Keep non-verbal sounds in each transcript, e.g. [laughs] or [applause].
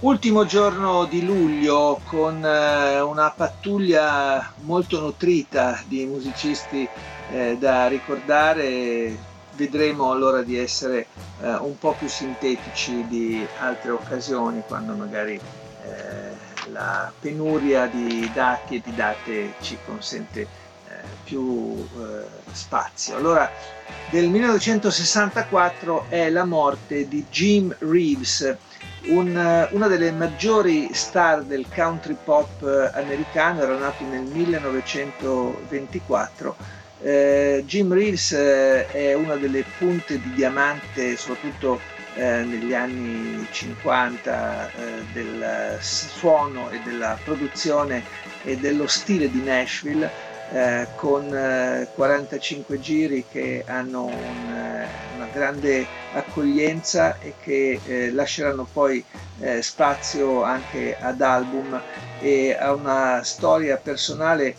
Ultimo giorno di luglio con eh, una pattuglia molto nutrita di musicisti eh, da ricordare, vedremo allora di essere eh, un po' più sintetici di altre occasioni quando magari la penuria di dati e di date ci consente più spazio. Allora, del 1964 è la morte di Jim Reeves un, eh, una delle maggiori star del country pop eh, americano, era nato nel 1924. Eh, Jim Reeves eh, è una delle punte di diamante, soprattutto eh, negli anni 50, eh, del suono e della produzione e dello stile di Nashville eh, con eh, 45 giri che hanno un, eh, una grande accoglienza e che eh, lasceranno poi eh, spazio anche ad album e a una storia personale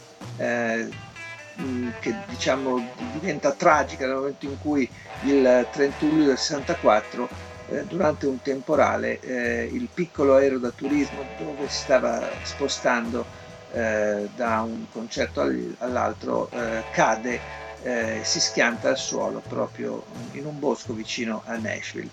che diciamo diventa tragica nel momento in cui il 31 luglio del 64 durante un temporale il piccolo aereo da turismo dove si stava spostando eh, da un concerto all'altro eh, cade eh, si schianta al suolo proprio in un bosco vicino a Nashville.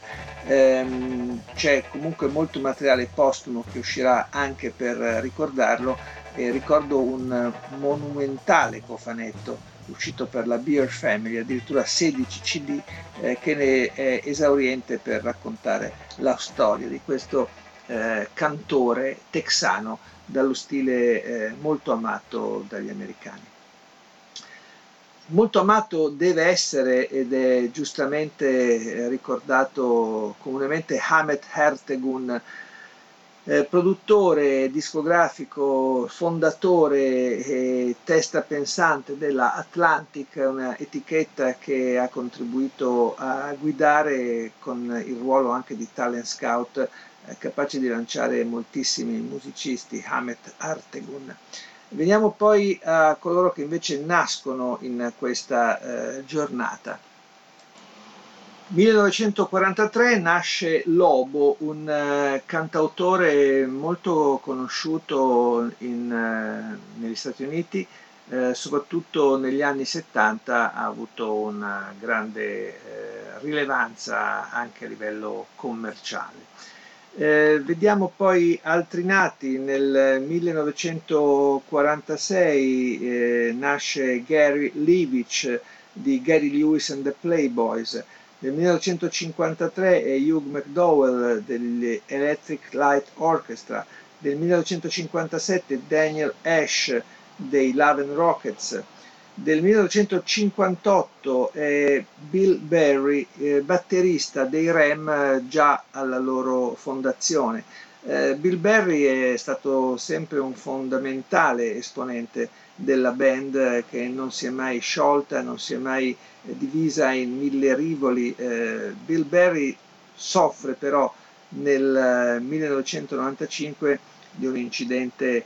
Ehm, c'è comunque molto materiale postumo che uscirà anche per ricordarlo e ricordo un monumentale cofanetto uscito per la Beer Family, addirittura 16 CD, eh, che ne è esauriente per raccontare la storia di questo eh, cantore texano dallo stile eh, molto amato dagli americani. Molto amato deve essere, ed è giustamente eh, ricordato comunemente, Hamet Hertegun, eh, produttore discografico, fondatore e testa pensante della Atlantic, una etichetta che ha contribuito a guidare con il ruolo anche di talent scout capace di lanciare moltissimi musicisti, Hamet Artegun. Veniamo poi a coloro che invece nascono in questa eh, giornata. 1943 nasce Lobo, un uh, cantautore molto conosciuto in, uh, negli Stati Uniti, uh, soprattutto negli anni 70 ha avuto una grande rilevanza anche a livello commerciale. Eh, vediamo poi altri nati, nel 1946 eh, nasce Gary Leavich di Gary Lewis and the Playboys, nel 1953 è Hugh McDowell degli Electric Light Orchestra, nel 1957 Daniel Ash dei Love Rockets, del 1958 è Bill Berry, eh, batterista dei Rem eh, già alla loro fondazione. Eh, Bill Berry è stato sempre un fondamentale esponente della band eh, che non si è mai sciolta, non si è mai eh, divisa in mille rivoli. Eh, Bill Berry soffre però nel 1995 di un incidente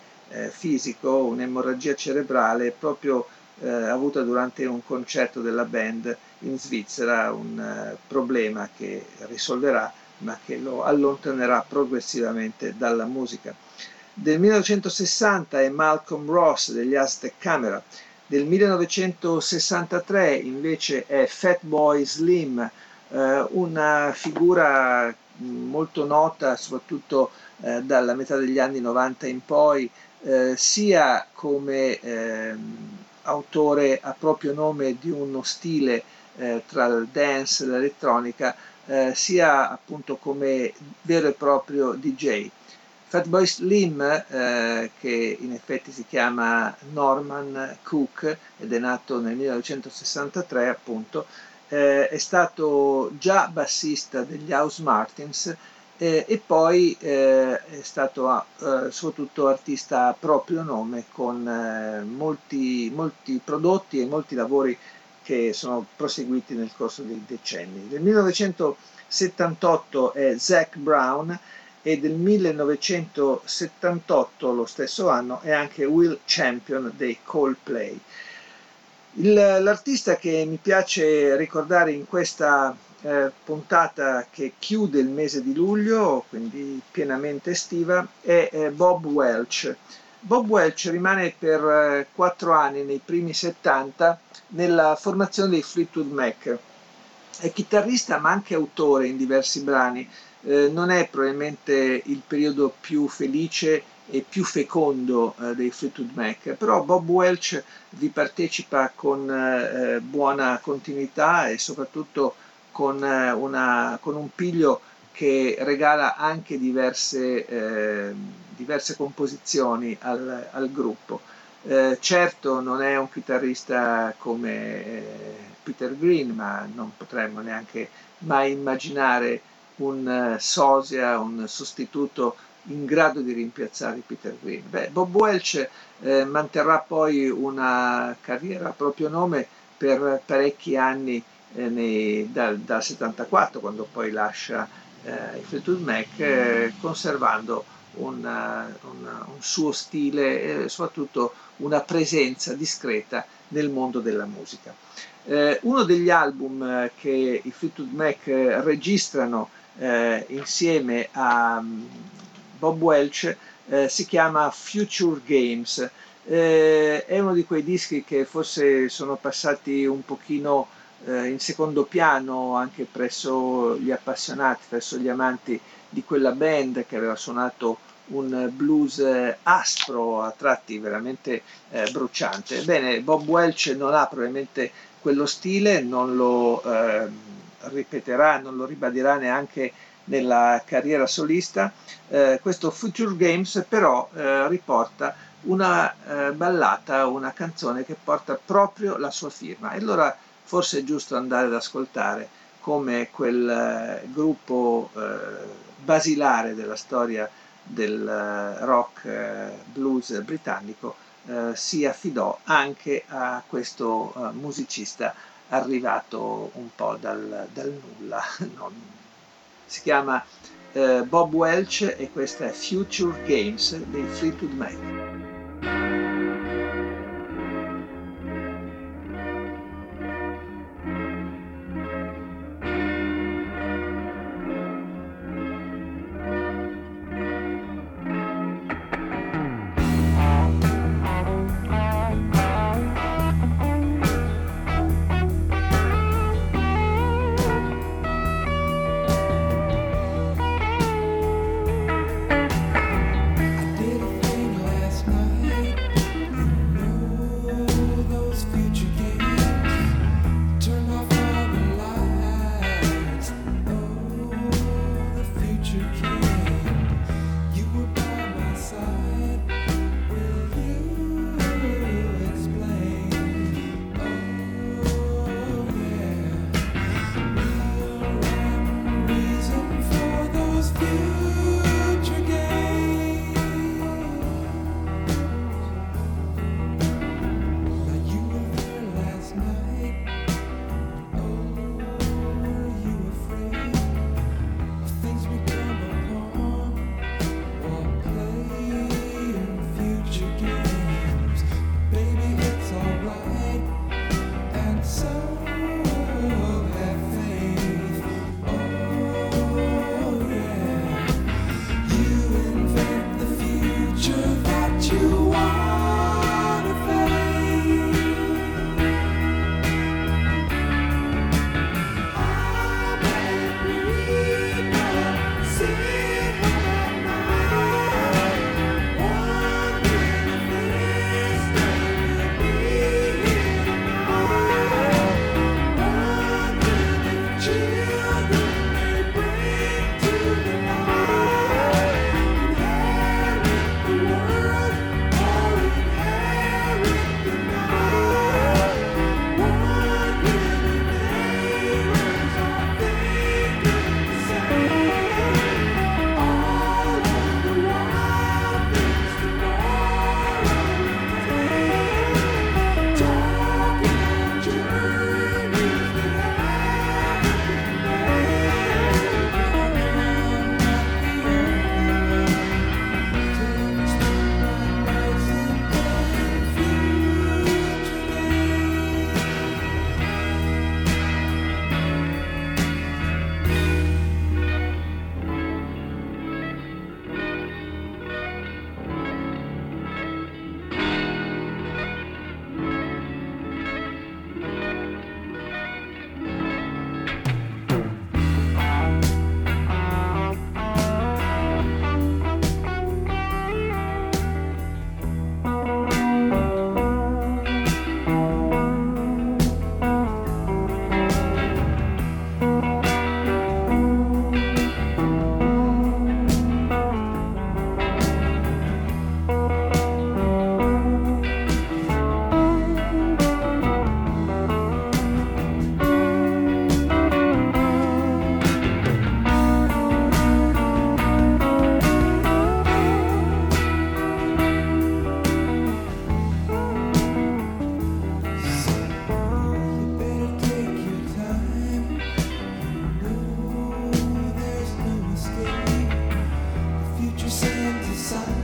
fisico, un'emorragia cerebrale proprio eh, avuta durante un concerto della band in Svizzera, un eh, problema che risolverà ma che lo allontanerà progressivamente dalla musica. Del 1960 è Malcolm Ross degli Aztec Camera, del 1963 invece è Fatboy Slim, eh, una figura molto nota soprattutto eh, dalla metà degli anni 90 in poi, eh, sia come ehm, autore a proprio nome di uno stile eh, tra il dance e l'elettronica, eh, sia appunto come vero e proprio DJ. Fatboy Slim, eh, che in effetti si chiama Norman Cook ed è nato nel 1963 appunto, eh, è stato già bassista degli House Martins eh, e poi eh, è stato eh, soprattutto artista a proprio nome con eh, molti, molti prodotti e molti lavori che sono proseguiti nel corso dei decenni. Nel 1978 è Zac Brown e del 1978, lo stesso anno, è anche Will Champion dei Coldplay. l'artista che mi piace ricordare in questa eh, puntata che chiude il mese di luglio, quindi pienamente estiva, è eh, Bob Welch. Bob Welch rimane per eh, quattro anni, nei primi 70, nella formazione dei Fleetwood Mac. È chitarrista ma anche autore in diversi brani. Eh, non è probabilmente il periodo più felice e più fecondo eh, dei Fleetwood Mac, però Bob Welch vi partecipa con eh, buona continuità e soprattutto con, eh, una, con, un piglio che regala anche diverse, eh, diverse composizioni al, al gruppo. Eh, certo non è un chitarrista come Peter Green, ma non potremmo neanche mai immaginare un uh, sosia, un sostituto in grado di rimpiazzare Peter Green. Beh, Bob Welch eh, manterrà poi una carriera a proprio nome per parecchi anni eh, nei, dal, dal, 74, quando poi lascia eh, i Fleetwood Mac, eh, conservando una, una, un suo stile e soprattutto una presenza discreta nel mondo della musica. Eh, uno degli album eh, che i Fleetwood Mac eh, registrano eh, insieme a um, Bob Welch eh, si chiama Future Games. Eh, è uno di quei dischi che forse sono passati un pochino in secondo piano anche presso gli appassionati, presso gli amanti di quella band che aveva suonato un blues aspro, a tratti veramente eh, bruciante. Ebbene, Bob Welch non ha probabilmente quello stile, non lo eh, ripeterà, non lo ribadirà neanche nella carriera solista. Eh, questo Future Games però eh, riporta una eh, ballata, una canzone che porta proprio la sua firma. E allora forse è giusto andare ad ascoltare come quel eh, gruppo basilare della storia del uh, rock blues britannico si affidò anche a questo musicista arrivato un po' dal, dal nulla. [laughs] Non... Si chiama Bob Welch e questa è Future Games dei Fleetwood Mac. the sun.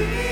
see.